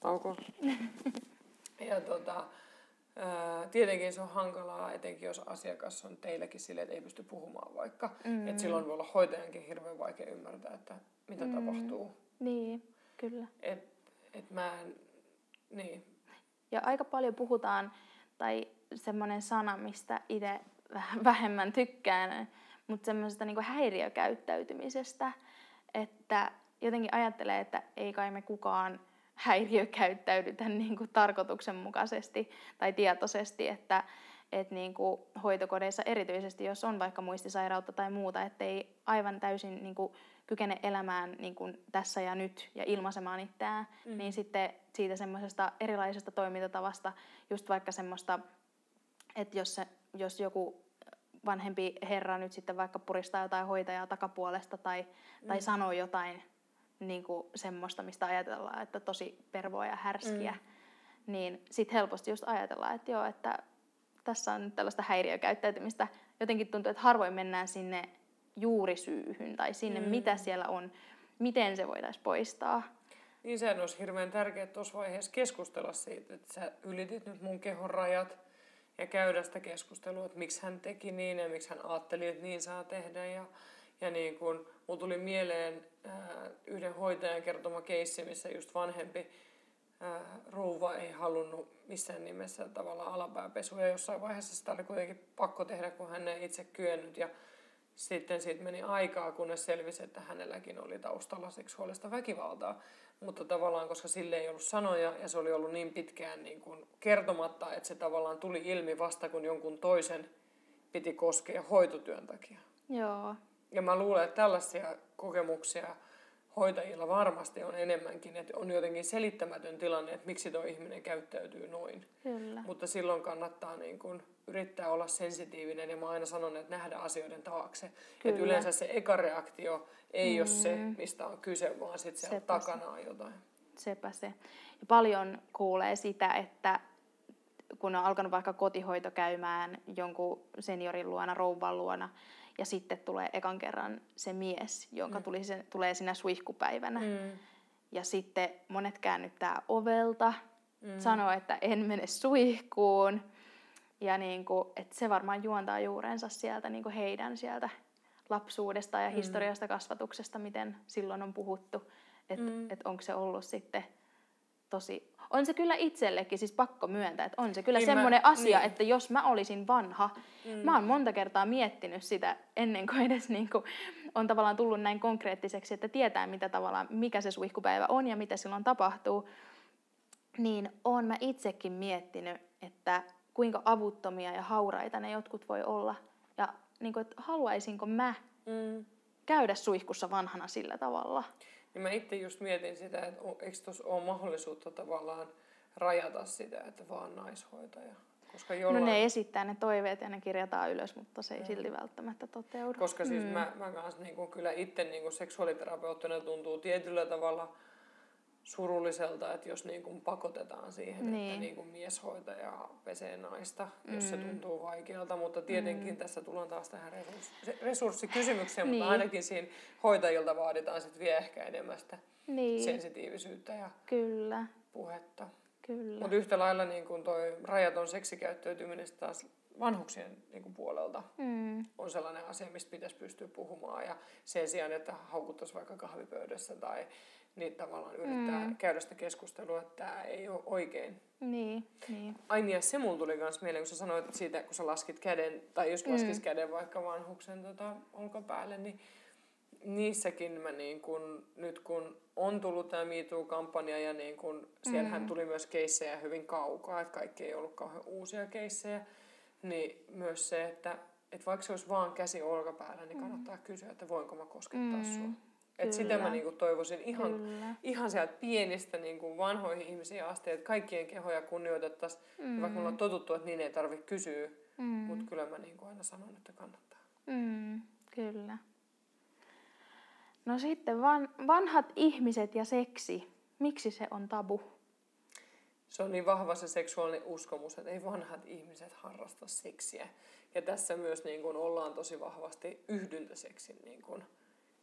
Speaker 2: Tauko. Ja tota, ää, tietenkin se on hankalaa, etenkin jos asiakas on teilläkin silleen, että ei pysty puhumaan vaikka. Mm. Et silloin voi olla hoitajankin hirveän vaikea ymmärtää, että mitä mm. tapahtuu.
Speaker 1: Niin, kyllä.
Speaker 2: Et, et mä en, niin.
Speaker 1: Ja aika paljon puhutaan, tai semmoinen sana, mistä itse vähän vähemmän tykkään, mutta semmoisesta niin häiriökäyttäytymisestä, että jotenkin ajattelee, että ei kai me kukaan häiriökäyttäydytä niin kuin tarkoituksenmukaisesti tai tietoisesti, että, että niin kuin hoitokodeissa erityisesti, jos on vaikka muistisairautta tai muuta, että ei aivan täysin niin kuin kykene elämään niin kuin tässä ja nyt ja ilmaisemaan itseään, mm. niin sitten siitä semmoisesta erilaisesta toimintatavasta, just vaikka semmoista, että jos, se, jos joku vanhempi herra nyt sitten vaikka puristaa jotain hoitajaa takapuolesta tai, mm. tai sanoo jotain niin kuin semmoista, mistä ajatellaan, että tosi pervoa ja härskiä, mm. niin sitten helposti just ajatellaan, että joo, että tässä on nyt tällaista häiriökäyttäytymistä. Jotenkin tuntuu, että harvoin mennään sinne juurisyyhyn tai sinne, mm. mitä siellä on, miten se voitaisiin poistaa.
Speaker 2: Niin sehän olisi hirveän tärkeää tuossa vaiheessa keskustella siitä, että sä ylitit nyt mun kehon rajat ja käydä sitä keskustelua, että miksi hän teki niin ja miksi hän ajatteli, että niin saa tehdä. Ja, ja niin kun, mulla tuli mieleen ää, yhden hoitajan kertoma keissi, missä just vanhempi ää, rouva ei halunnut missään nimessä tavallaan alapääpesua. Ja jossain vaiheessa sitä oli kuitenkin pakko tehdä, kun hän ei itse kyennyt. Ja sitten siitä meni aikaa, kunnes selvisi, että hänelläkin oli taustalla seksuaalista väkivaltaa. Mutta tavallaan, koska sille ei ollut sanoja ja se oli ollut niin pitkään niin kuin kertomatta, että se tavallaan tuli ilmi vasta, kun jonkun toisen piti koskea hoitotyön takia.
Speaker 1: Joo.
Speaker 2: Ja mä luulen, että tällaisia kokemuksia hoitajilla varmasti on enemmänkin, että on jotenkin selittämätön tilanne, että miksi tuo ihminen käyttäytyy noin.
Speaker 1: Kyllä.
Speaker 2: Mutta silloin kannattaa niin kuin yrittää olla sensitiivinen ja mä aina sanon, että nähdä asioiden taakse. Että yleensä se eka reaktio ei mm. ole se, mistä on kyse, vaan sitten siellä
Speaker 1: Sepä se.
Speaker 2: takana on jotain.
Speaker 1: Sepä se. Ja paljon kuulee sitä, että kun on alkanut vaikka kotihoito käymään jonkun seniorin luona, rouvan luona, ja sitten tulee ekan kerran se mies, jonka mm. tuli se, tulee sinä suihkupäivänä.
Speaker 2: Mm.
Speaker 1: Ja sitten monet käännyttää ovelta, mm. sanoo, että en mene suihkuun. Ja niin kuin, että se varmaan juontaa juurensa sieltä niin kuin heidän sieltä lapsuudesta ja historiasta kasvatuksesta, miten silloin on puhuttu, että mm. et onko se ollut sitten tosi... On se kyllä itsellekin, siis pakko myöntää, että on se kyllä niin semmoinen asia, niin. että jos mä olisin vanha, mm. mä oon monta kertaa miettinyt sitä ennen kuin edes niin kuin on tavallaan tullut näin konkreettiseksi, että tietää mitä tavallaan, mikä se suihkupäivä on ja mitä silloin tapahtuu, niin oon mä itsekin miettinyt, että kuinka avuttomia ja hauraita ne jotkut voi olla. Ja niin kuin, että haluaisinko mä mm. käydä suihkussa vanhana sillä tavalla.
Speaker 2: Niin mä itse just mietin sitä, että eikö tuossa ole mahdollisuutta tavallaan rajata sitä, että vaan naishoitaja.
Speaker 1: Koska jollain... No ne esittää ne toiveet ja ne kirjataan ylös, mutta se ei mm. silti välttämättä toteudu.
Speaker 2: Koska siis mm. mä, mä kanssa niin kuin, kyllä itse niin seksuaaliterapeuttina tuntuu tietyllä tavalla surulliselta, että jos niin kuin pakotetaan siihen, niin. että niin kuin mieshoitaja pesee naista, mm. jos se mm. tuntuu vaikealta. Mutta tietenkin mm. tässä tullaan taas tähän resurssi, resurssikysymykseen, niin. mutta ainakin siinä hoitajilta vaaditaan sitten vielä ehkä enemmän sitä niin. sensitiivisyyttä ja
Speaker 1: Kyllä.
Speaker 2: puhetta.
Speaker 1: Kyllä.
Speaker 2: Mutta yhtä lailla niin kuin toi rajaton seksikäyttäytyminen taas vanhuksien niin kuin puolelta mm. on sellainen asia, mistä pitäisi pystyä puhumaan. Ja sen sijaan, että haukuttaisiin vaikka kahvipöydässä tai niin tavallaan yrittää mm. käydä sitä keskustelua, että tämä ei ole oikein.
Speaker 1: Niin, niin.
Speaker 2: Ai niin, ja se mulla tuli myös mieleen, kun sä sanoit, että siitä, kun sä laskit käden, tai jos laskis mm. käden vaikka vanhuksen tota, olkapäälle, niin niissäkin mä niin kun, nyt kun on tullut tämä MeToo-kampanja ja niin kun, siellähän mm. tuli myös keissejä hyvin kaukaa, että kaikki ei ollut kauhean uusia keissejä, niin myös se, että, että vaikka se olisi vaan käsi olkapäällä, niin mm. kannattaa mm. kysyä, että voinko mä koskettaa mm. sua. Et sitä mä niinku toivoisin ihan, ihan sieltä pienistä niinku vanhoihin ihmisiin asti, että kaikkien kehoja kunnioitettaisiin. Mm. Vaikka mulla on totuttu, että niin ei tarvitse kysyä, mm. mutta kyllä mä niinku aina sanon, että kannattaa.
Speaker 1: Mm. Kyllä. No sitten van, vanhat ihmiset ja seksi. Miksi se on tabu?
Speaker 2: Se on niin vahva se seksuaalinen uskomus, että ei vanhat ihmiset harrasta seksiä. Ja tässä myös niin kuin ollaan tosi vahvasti yhdyntäseksin niin kuin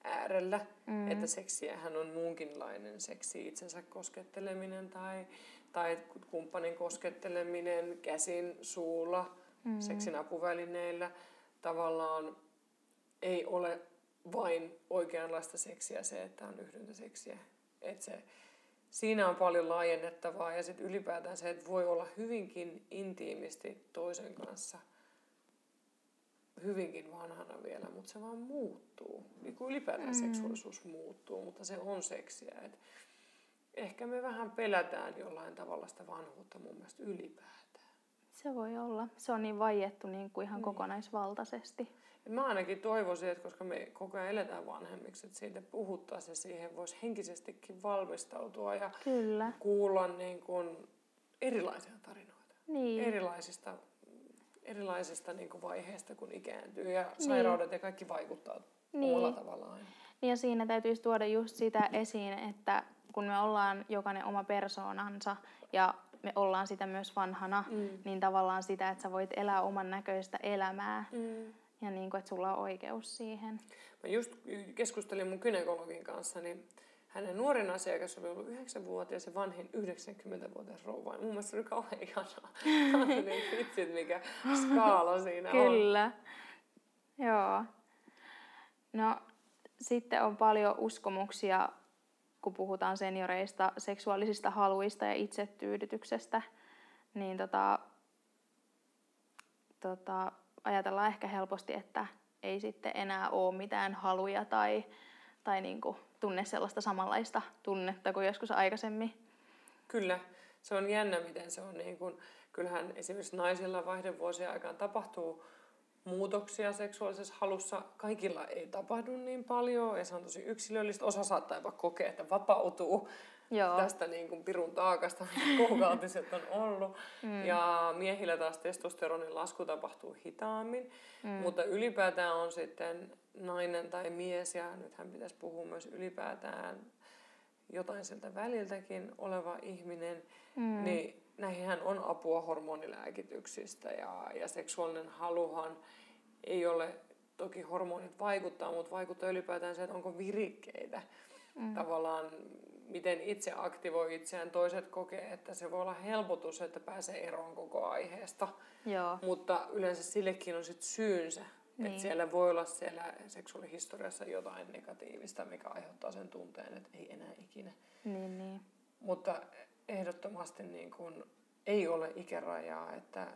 Speaker 2: äärellä. Mm. Että seksiähän on muunkinlainen seksi, itsensä kosketteleminen tai, tai kumppanin kosketteleminen käsin, suulla, mm. seksin apuvälineillä. Tavallaan ei ole vain oikeanlaista seksiä se, että on yhdyntäseksiä. Että se, siinä on paljon laajennettavaa ja sitten ylipäätään se, että voi olla hyvinkin intiimisti toisen kanssa hyvinkin vanhana vielä, mutta se vaan muuttuu. Niin kuin ylipäätään mm. seksuaalisuus muuttuu, mutta se on seksiä. Et ehkä me vähän pelätään jollain tavalla sitä vanhuutta mun mielestä ylipäätään.
Speaker 1: Se voi olla. Se on niin vaiettu niin kuin ihan mm. kokonaisvaltaisesti.
Speaker 2: Ja mä ainakin toivoisin, että koska me koko ajan eletään vanhemmiksi, että siitä puhuttaisiin ja siihen voisi henkisestikin valmistautua ja
Speaker 1: Kyllä.
Speaker 2: kuulla niin kuin erilaisia tarinoita.
Speaker 1: Niin.
Speaker 2: Erilaisista, erilaisista niin kuin vaiheista, kun ikääntyy ja niin. sairaudet ja kaikki vaikuttaa niin. omalla tavallaan.
Speaker 1: Niin ja siinä täytyisi tuoda just sitä esiin, että kun me ollaan jokainen oma persoonansa ja me ollaan sitä myös vanhana, mm. niin tavallaan sitä, että sä voit elää oman näköistä elämää. Mm ja niin kuin, että sulla on oikeus siihen.
Speaker 2: Mä just keskustelin mun kynekologin kanssa, niin hänen nuorin asiakas oli ollut 9-vuotias ja vanhin 90-vuotias rouva. Ja mun mielestä se oli kauhean ihanaa. niin vitsit, mikä skaala siinä
Speaker 1: Kyllä. on. Kyllä. Joo. No, sitten on paljon uskomuksia, kun puhutaan senioreista, seksuaalisista haluista ja itsetyydytyksestä. Niin tota, tota, ajatellaan ehkä helposti, että ei sitten enää ole mitään haluja tai, tai niin kuin tunne sellaista samanlaista tunnetta kuin joskus aikaisemmin.
Speaker 2: Kyllä, se on jännä, miten se on. Niin kuin, kyllähän esimerkiksi naisilla vaihdevuosien aikaan tapahtuu muutoksia seksuaalisessa halussa. Kaikilla ei tapahdu niin paljon ja se on tosi yksilöllistä. Osa saattaa jopa kokea, että vapautuu Joo. tästä niin kuin pirun taakasta, kuukautiset on ollut. Mm. Ja miehillä taas testosteronin lasku tapahtuu hitaammin. Mm. Mutta ylipäätään on sitten nainen tai mies, ja nythän pitäisi puhua myös ylipäätään jotain sieltä väliltäkin oleva ihminen, mm. niin näihinhän on apua hormonilääkityksistä ja, ja seksuaalinen haluhan ei ole, toki hormonit vaikuttaa, mutta vaikuttaa ylipäätään se, että onko virikkeitä. Mm. Tavallaan miten itse aktivoi itseään. Toiset kokee, että se voi olla helpotus, että pääsee eroon koko aiheesta.
Speaker 1: Joo.
Speaker 2: Mutta yleensä sillekin on sit syynsä, Niin. Että siellä voi olla siellä seksuaalihistoriassa jotain negatiivista, mikä aiheuttaa sen tunteen, että ei enää ikinä.
Speaker 1: Niin, niin.
Speaker 2: Mutta ehdottomasti niin kuin ei ole ikärajaa, että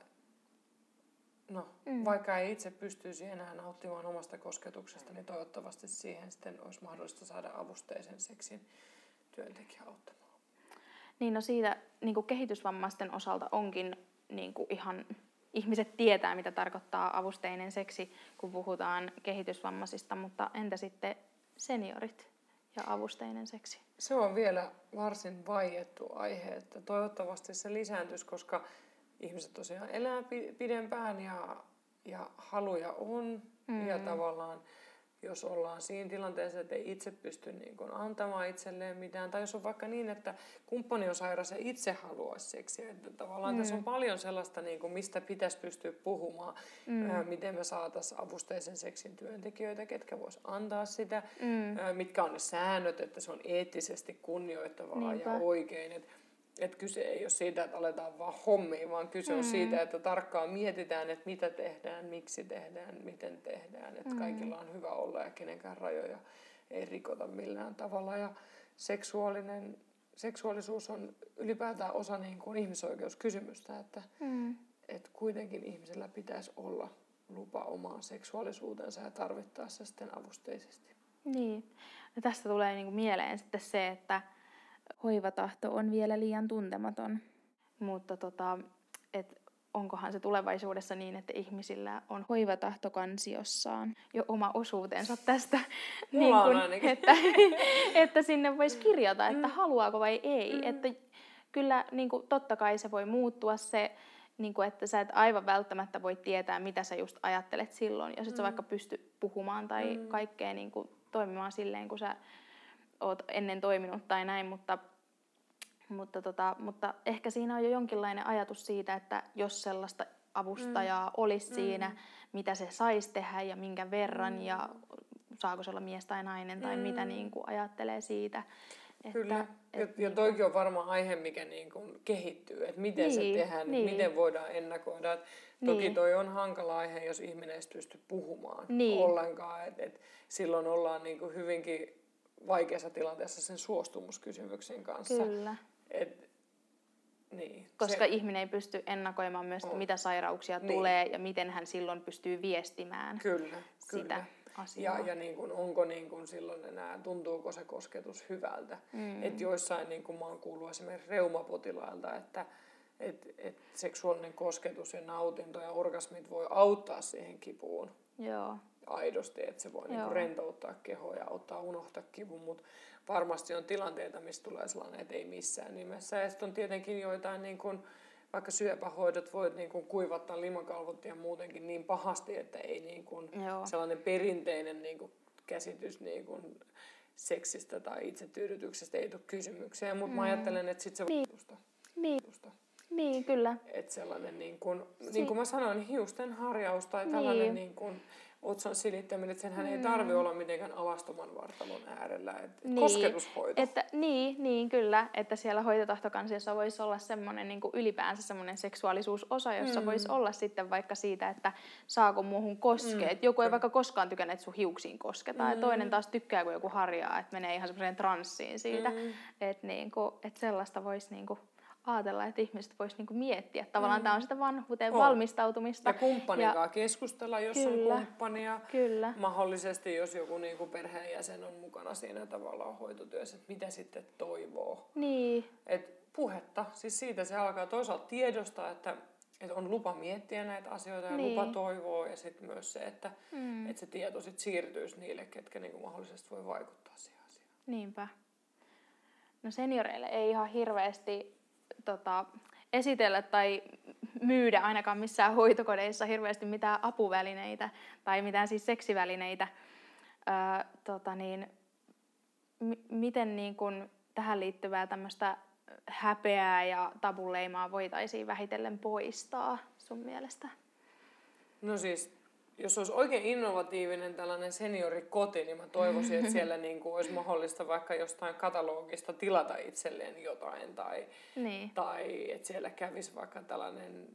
Speaker 2: no, mm. vaikka ei itse pystyisi enää nauttimaan omasta kosketuksesta, niin toivottavasti siihen sitten olisi mahdollista saada avusteisen seksin työntekijä auttamaan.
Speaker 1: Niin no siitä niin kuin kehitysvammaisten osalta onkin niin kuin ihan ihmiset tietää, mitä tarkoittaa avusteinen seksi, kun puhutaan kehitysvammaisista, mutta entä sitten seniorit ja avusteinen seksi?
Speaker 2: Se on vielä varsin vaiettu aihe, että toivottavasti se lisääntyisi, koska ihmiset tosiaan elää pidempään ja, ja haluja on mm. ja tavallaan jos ollaan siinä tilanteessa, että ei itse pysty niin kuin antamaan itselleen mitään, tai jos on vaikka niin, että kumppani on sairas ja itse haluaisi seksiä, että tavallaan mm. tässä on paljon sellaista, niin kuin, mistä pitäisi pystyä puhumaan, mm. ää, miten me saataisiin avusteisen seksin työntekijöitä, ketkä vois antaa sitä, mm. ää, mitkä on ne säännöt, että se on eettisesti kunnioittavaa Niinpä. ja oikein, että että kyse ei ole siitä, että aletaan vaan hommiin, vaan kyse mm. on siitä, että tarkkaan mietitään, että mitä tehdään, miksi tehdään, miten tehdään. Että mm. kaikilla on hyvä olla ja kenenkään rajoja ei rikota millään tavalla. Ja seksuaalinen, seksuaalisuus on ylipäätään osa niin kuin ihmisoikeuskysymystä, että, mm. että kuitenkin ihmisellä pitäisi olla lupa omaan seksuaalisuutensa ja tarvittaessa sitten avusteisesti.
Speaker 1: Niin. Ja tästä tulee niin kuin mieleen sitten se, että hoivatahto on vielä liian tuntematon. Mutta tota, et onkohan se tulevaisuudessa niin, että ihmisillä on hoivatahto kansiossaan jo oma osuutensa tästä,
Speaker 2: niin kun,
Speaker 1: että, että sinne voisi kirjata, että mm. haluaako vai ei. Mm. Että kyllä niin kuin, totta kai se voi muuttua se, niin kuin, että sä et aivan välttämättä voi tietää, mitä sä just ajattelet silloin, jos et mm. sä vaikka pysty puhumaan tai mm. kaikkea niin kuin, toimimaan silleen, kun sä oot ennen toiminut tai näin, mutta, mutta, tota, mutta ehkä siinä on jo jonkinlainen ajatus siitä, että jos sellaista avustajaa mm. olisi mm. siinä, mitä se saisi tehdä ja minkä verran mm. ja saako se olla mies tai nainen tai mm. mitä niin kuin ajattelee siitä.
Speaker 2: Että, Kyllä, et, ja, niin toikin on varmaan aihe, mikä niin kuin kehittyy, että miten niin, se tehdään, niin. miten voidaan ennakoida. Et toki niin. toi on hankala aihe, jos ihminen ei pysty puhumaan niin. ollenkaan. Et, et silloin ollaan niin kuin hyvinkin vaikeassa tilanteessa sen suostumuskysymyksen kanssa.
Speaker 1: Kyllä.
Speaker 2: Et, niin,
Speaker 1: Koska se... ihminen ei pysty ennakoimaan myös, on. mitä sairauksia niin. tulee ja miten hän silloin pystyy viestimään
Speaker 2: kyllä,
Speaker 1: sitä
Speaker 2: kyllä.
Speaker 1: asiaa.
Speaker 2: Ja, ja niin kuin, onko niin kuin silloin enää, tuntuuko se kosketus hyvältä. Mm. Et joissain, niin kuin mä oon kuullut esimerkiksi reumapotilailta, että et, et seksuaalinen kosketus ja nautinto ja orgasmit voi auttaa siihen kipuun.
Speaker 1: Joo
Speaker 2: aidosti, että se voi niinku rentouttaa kehoa ja auttaa unohtaa kivun, mutta varmasti on tilanteita, missä tulee sellainen, että ei missään nimessä. Ja sitten on tietenkin joitain, niin kuin, vaikka syöpähoidot voit niin kuin kuivattaa limakalvot ja muutenkin niin pahasti, että ei niin kuin sellainen perinteinen niin kuin käsitys niin kuin seksistä tai itsetyydytyksestä ei tule kysymykseen, mutta mm. mä ajattelen, että sitten se
Speaker 1: niin.
Speaker 2: voi
Speaker 1: niin. Niin, kyllä.
Speaker 2: Että sellainen, niin kuin, niin kuin mä sanoin, hiusten harjaus tai tällainen niin. Niin kuin, otsan silittäminen, että senhän mm. ei tarvi olla mitenkään avastoman vartalon äärellä. Et, niin. Kosketushoito.
Speaker 1: Että, niin, niin, kyllä. Että siellä hoitotahtokansiossa voisi olla semmoinen niin kuin ylipäänsä semmoinen seksuaalisuusosa, jossa mm. voisi olla sitten vaikka siitä, että saako muuhun koskea. Mm. Joku ei vaikka koskaan tykännyt, että sun hiuksiin kosketaan. Mm. Ja toinen taas tykkää, kun joku harjaa, että menee ihan semmoiseen transsiin siitä. Mm. Että niin kuin, että sellaista voisi niin kuin ajatella, että ihmiset voisivat niinku miettiä. Tavallaan mm. tämä on sitä vanhuuteen on. valmistautumista.
Speaker 2: Ja kumppanin ja... keskustella, jos kyllä, on kumppania. Kyllä. Mahdollisesti, jos joku niinku perheenjäsen on mukana siinä tavallaan hoitotyössä, että mitä sitten toivoo.
Speaker 1: Niin.
Speaker 2: Et puhetta, siis siitä se alkaa toisaalta tiedosta, että, että on lupa miettiä näitä asioita ja niin. lupa toivoa. Ja sitten myös se, että, mm. että se tieto sit siirtyisi niille, ketkä niinku mahdollisesti voi vaikuttaa siihen asiaan.
Speaker 1: Niinpä. No senioreille ei ihan hirveästi tota, esitellä tai myydä ainakaan missään hoitokodeissa hirveästi mitään apuvälineitä tai mitään siis seksivälineitä. Öö, tota niin, m- miten niin kun tähän liittyvää tämmöistä häpeää ja tabuleimaa voitaisiin vähitellen poistaa sun mielestä?
Speaker 2: No siis jos olisi oikein innovatiivinen tällainen seniorikoti, niin mä toivoisin, että siellä niin kuin olisi mahdollista vaikka jostain katalogista tilata itselleen jotain. Tai,
Speaker 1: niin.
Speaker 2: tai että siellä kävisi vaikka tällainen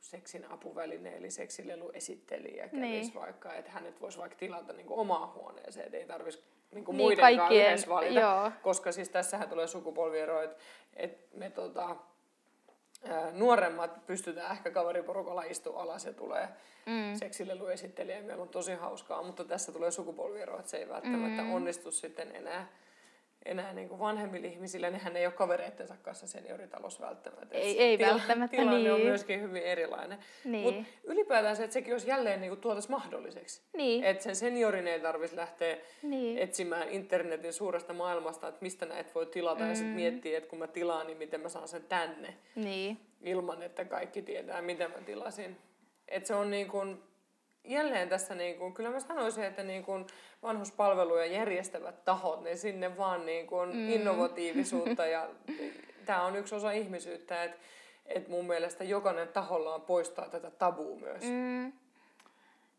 Speaker 2: seksin apuväline, eli seksileluesittelijä kävisi
Speaker 1: Niin.
Speaker 2: vaikka, että hänet voisi vaikka tilata niin kuin omaan huoneeseen, että ei tarvitsisi niin kuin
Speaker 1: Niin,
Speaker 2: muidenkaan
Speaker 1: kaikkien-
Speaker 2: yhdessä valita,
Speaker 1: joo.
Speaker 2: koska siis tässähän tulee sukupolviero, että, että me tota, nuoremmat pystytään ehkä kaveriporukalla istua alas ja tulee mm. seksileluesittelijä ja meillä on tosi hauskaa, mutta tässä tulee sukupolviero, että se ei välttämättä mm. onnistu sitten enää enää niin kuin vanhemmille ihmisille, nehän ei ole kavereittensa kanssa senioritalossa välttämättä.
Speaker 1: Ei- ei
Speaker 2: tila-
Speaker 1: välttämättä,
Speaker 2: Tilanne on
Speaker 1: niin.
Speaker 2: myöskin hyvin erilainen.
Speaker 1: Niin.
Speaker 2: Mutta ylipäätään se, että sekin olisi jälleen niin kuin tuotaisi mahdolliseksi.
Speaker 1: Niin.
Speaker 2: Että sen seniorin ei tarvitsisi lähteä
Speaker 1: Niin.
Speaker 2: etsimään internetin suuresta maailmasta, että mistä näitä voi tilata mm. ja sitten miettiä, että kun mä tilaan, niin miten mä saan sen tänne
Speaker 1: Niin.
Speaker 2: ilman, että kaikki tietää, mitä mä tilasin. Että se on niin kuin, jälleen tässä, niin kuin, kyllä mä sanoisin, että niin kuin vanhuspalveluja järjestävät tahot, niin sinne vaan niin kuin mm. innovatiivisuutta ja tämä on yksi osa ihmisyyttä, että että mun mielestä jokainen tahollaan poistaa tätä tabua myös. Mm.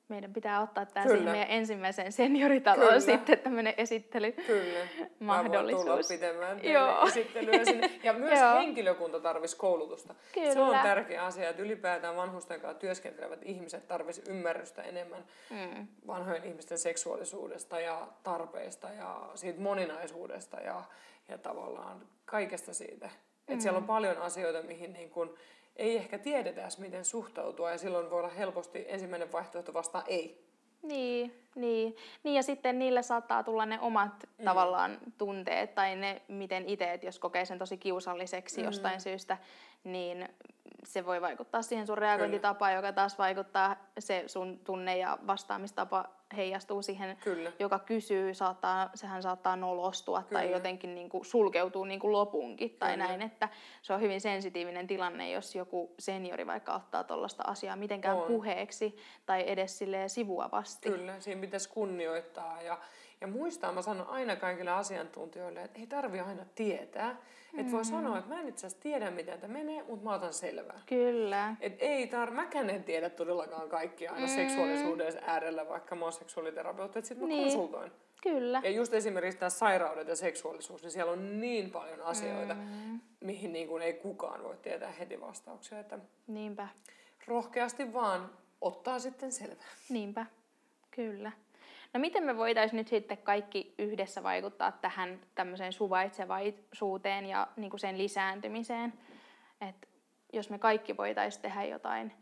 Speaker 1: Mm. Meidän pitää ottaa tämä
Speaker 2: Kyllä.
Speaker 1: siihen meidän ensimmäiseen senioritaloon
Speaker 2: Kyllä.
Speaker 1: sitten tämmöinen esittely.
Speaker 2: Kyllä. Mä voin
Speaker 1: Mahdollisuus.
Speaker 2: tulla pitämään
Speaker 1: Joo.
Speaker 2: teille esittelyä sinne. Ja myös
Speaker 1: Joo.
Speaker 2: henkilökunta tarvisi koulutusta. Se
Speaker 1: Kyllä.
Speaker 2: on tärkeä asia, että ylipäätään vanhusten kanssa työskentelevät ihmiset tarvisi ymmärrystä enemmän
Speaker 1: Mm.
Speaker 2: vanhojen ihmisten seksuaalisuudesta ja tarpeista ja siitä moninaisuudesta ja, ja tavallaan kaikesta siitä. Mm. siellä on paljon asioita, mihin niin kun ei ehkä tiedetä edes, miten suhtautua ja silloin voi olla helposti ensimmäinen vaihtoehto vastaan ei.
Speaker 1: Niin, niin. niin, ja sitten niille saattaa tulla ne omat mm. tavallaan tunteet tai ne, miten itse, että jos kokee sen tosi kiusalliseksi mm. jostain syystä, niin se voi vaikuttaa siihen sun reagointitapaan, joka taas vaikuttaa, se sun tunne ja vastaamistapa heijastuu siihen,
Speaker 2: Kyllä.
Speaker 1: joka kysyy, saattaa, sehän saattaa nolostua Kyllä. tai jotenkin niin kuin sulkeutuu niin kuin lopunkin tai
Speaker 2: Kyllä.
Speaker 1: näin, että se on hyvin sensitiivinen tilanne, jos joku seniori vaikka ottaa tuollaista asiaa mitenkään
Speaker 2: On.
Speaker 1: puheeksi tai edes silleen sivuavasti.
Speaker 2: Kyllä, siinä pitäisi kunnioittaa ja, ja muistaa, mä sanon aina kaikille asiantuntijoille, että ei tarvi aina tietää. Mm. Että voi sanoa, että mä en itse asiassa tiedä, miten tämä menee, mutta mä otan selvää.
Speaker 1: Kyllä.
Speaker 2: Et ei tar- mäkään en tiedä todellakaan kaikkia aina mm. seksuaalisuuden äärellä, vaikka mä oon seksuaaliterapeutti, että sit mä
Speaker 1: Niin.
Speaker 2: konsultoin.
Speaker 1: Kyllä.
Speaker 2: Ja just esimerkiksi tämä sairaudet ja seksuaalisuus, niin siellä on niin paljon asioita, mm. mihin niin kuin ei kukaan voi tietää heti vastauksia. Että
Speaker 1: Niinpä.
Speaker 2: rohkeasti vaan ottaa sitten selvää.
Speaker 1: Niinpä. Kyllä. No miten me voitaisiin nyt sitten kaikki yhdessä vaikuttaa tähän tämmöiseen suvaitsevaisuuteen ja niin kuin sen lisääntymiseen? Et jos me kaikki voitaisiin tehdä jotain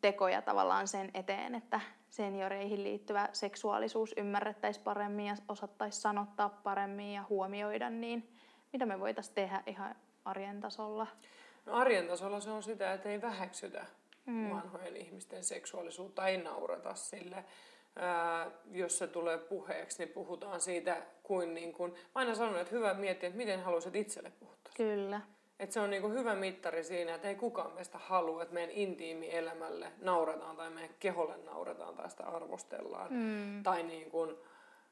Speaker 1: tekoja tavallaan sen eteen, että senioreihin liittyvä seksuaalisuus ymmärrettäisiin paremmin ja osattaisiin sanottaa paremmin ja huomioida, niin mitä me voitaisiin tehdä ihan arjen tasolla?
Speaker 2: No arjen tasolla se on sitä, että ei väheksytä mm. vanhojen ihmisten seksuaalisuutta, ei naurata sille. Ää, jos se tulee puheeksi, niin puhutaan siitä kuin, niin kuin mä aina sanon, että hyvä miettiä, että miten haluaisit itselle puhua.
Speaker 1: Kyllä.
Speaker 2: Että se on niin kuin hyvä mittari siinä, että ei kukaan meistä halua, että meidän intiimi elämälle naurataan tai meidän keholle naurataan tai sitä arvostellaan. Mm. Tai niin kuin,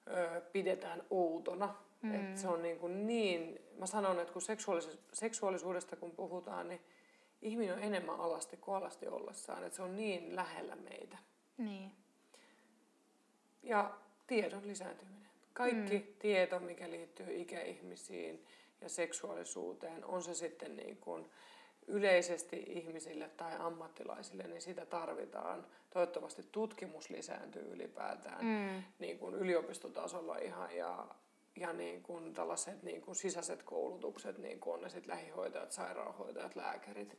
Speaker 2: ö, pidetään outona. Mm. Et se on niin, kuin niin, mä sanon, että kun seksuaalis- seksuaalisuudesta kun puhutaan, niin ihminen on enemmän alasti kuin alasti ollessaan. Että se on niin lähellä meitä.
Speaker 1: Niin.
Speaker 2: Ja tiedon lisääntyminen. Kaikki mm. tieto, mikä liittyy ikäihmisiin ja seksuaalisuuteen, on se sitten niin kuin yleisesti ihmisille tai ammattilaisille, niin sitä tarvitaan. Toivottavasti tutkimus lisääntyy ylipäätään mm. niin kuin yliopistotasolla ihan ja, ja niin kuin tällaiset niin kuin sisäiset koulutukset, niin kuin on ne sitten lähihoitajat, sairaanhoitajat, lääkärit.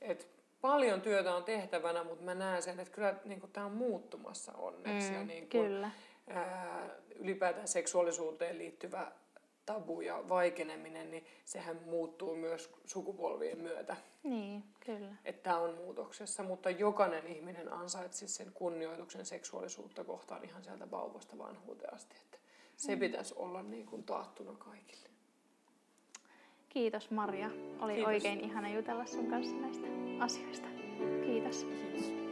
Speaker 2: Et paljon työtä on tehtävänä, mutta mä näen sen, että kyllä niin tämä on muuttumassa onneksi.
Speaker 1: Mm,
Speaker 2: ja niin kuin,
Speaker 1: kyllä.
Speaker 2: ää, ylipäätään seksuaalisuuteen liittyvä tabu ja vaikeneminen, niin sehän muuttuu myös sukupolvien myötä.
Speaker 1: Niin, kyllä.
Speaker 2: Että tämä on muutoksessa, mutta jokainen ihminen ansaitsisi sen kunnioituksen seksuaalisuutta kohtaan ihan sieltä vauvasta vanhuuteen asti. Että se pitäisi olla niin kuin taattuna kaikille.
Speaker 1: Kiitos Maria. Oli
Speaker 2: Kiitos.
Speaker 1: oikein ihana jutella sun kanssa näistä asioista. Kiitos.
Speaker 2: Kiitos.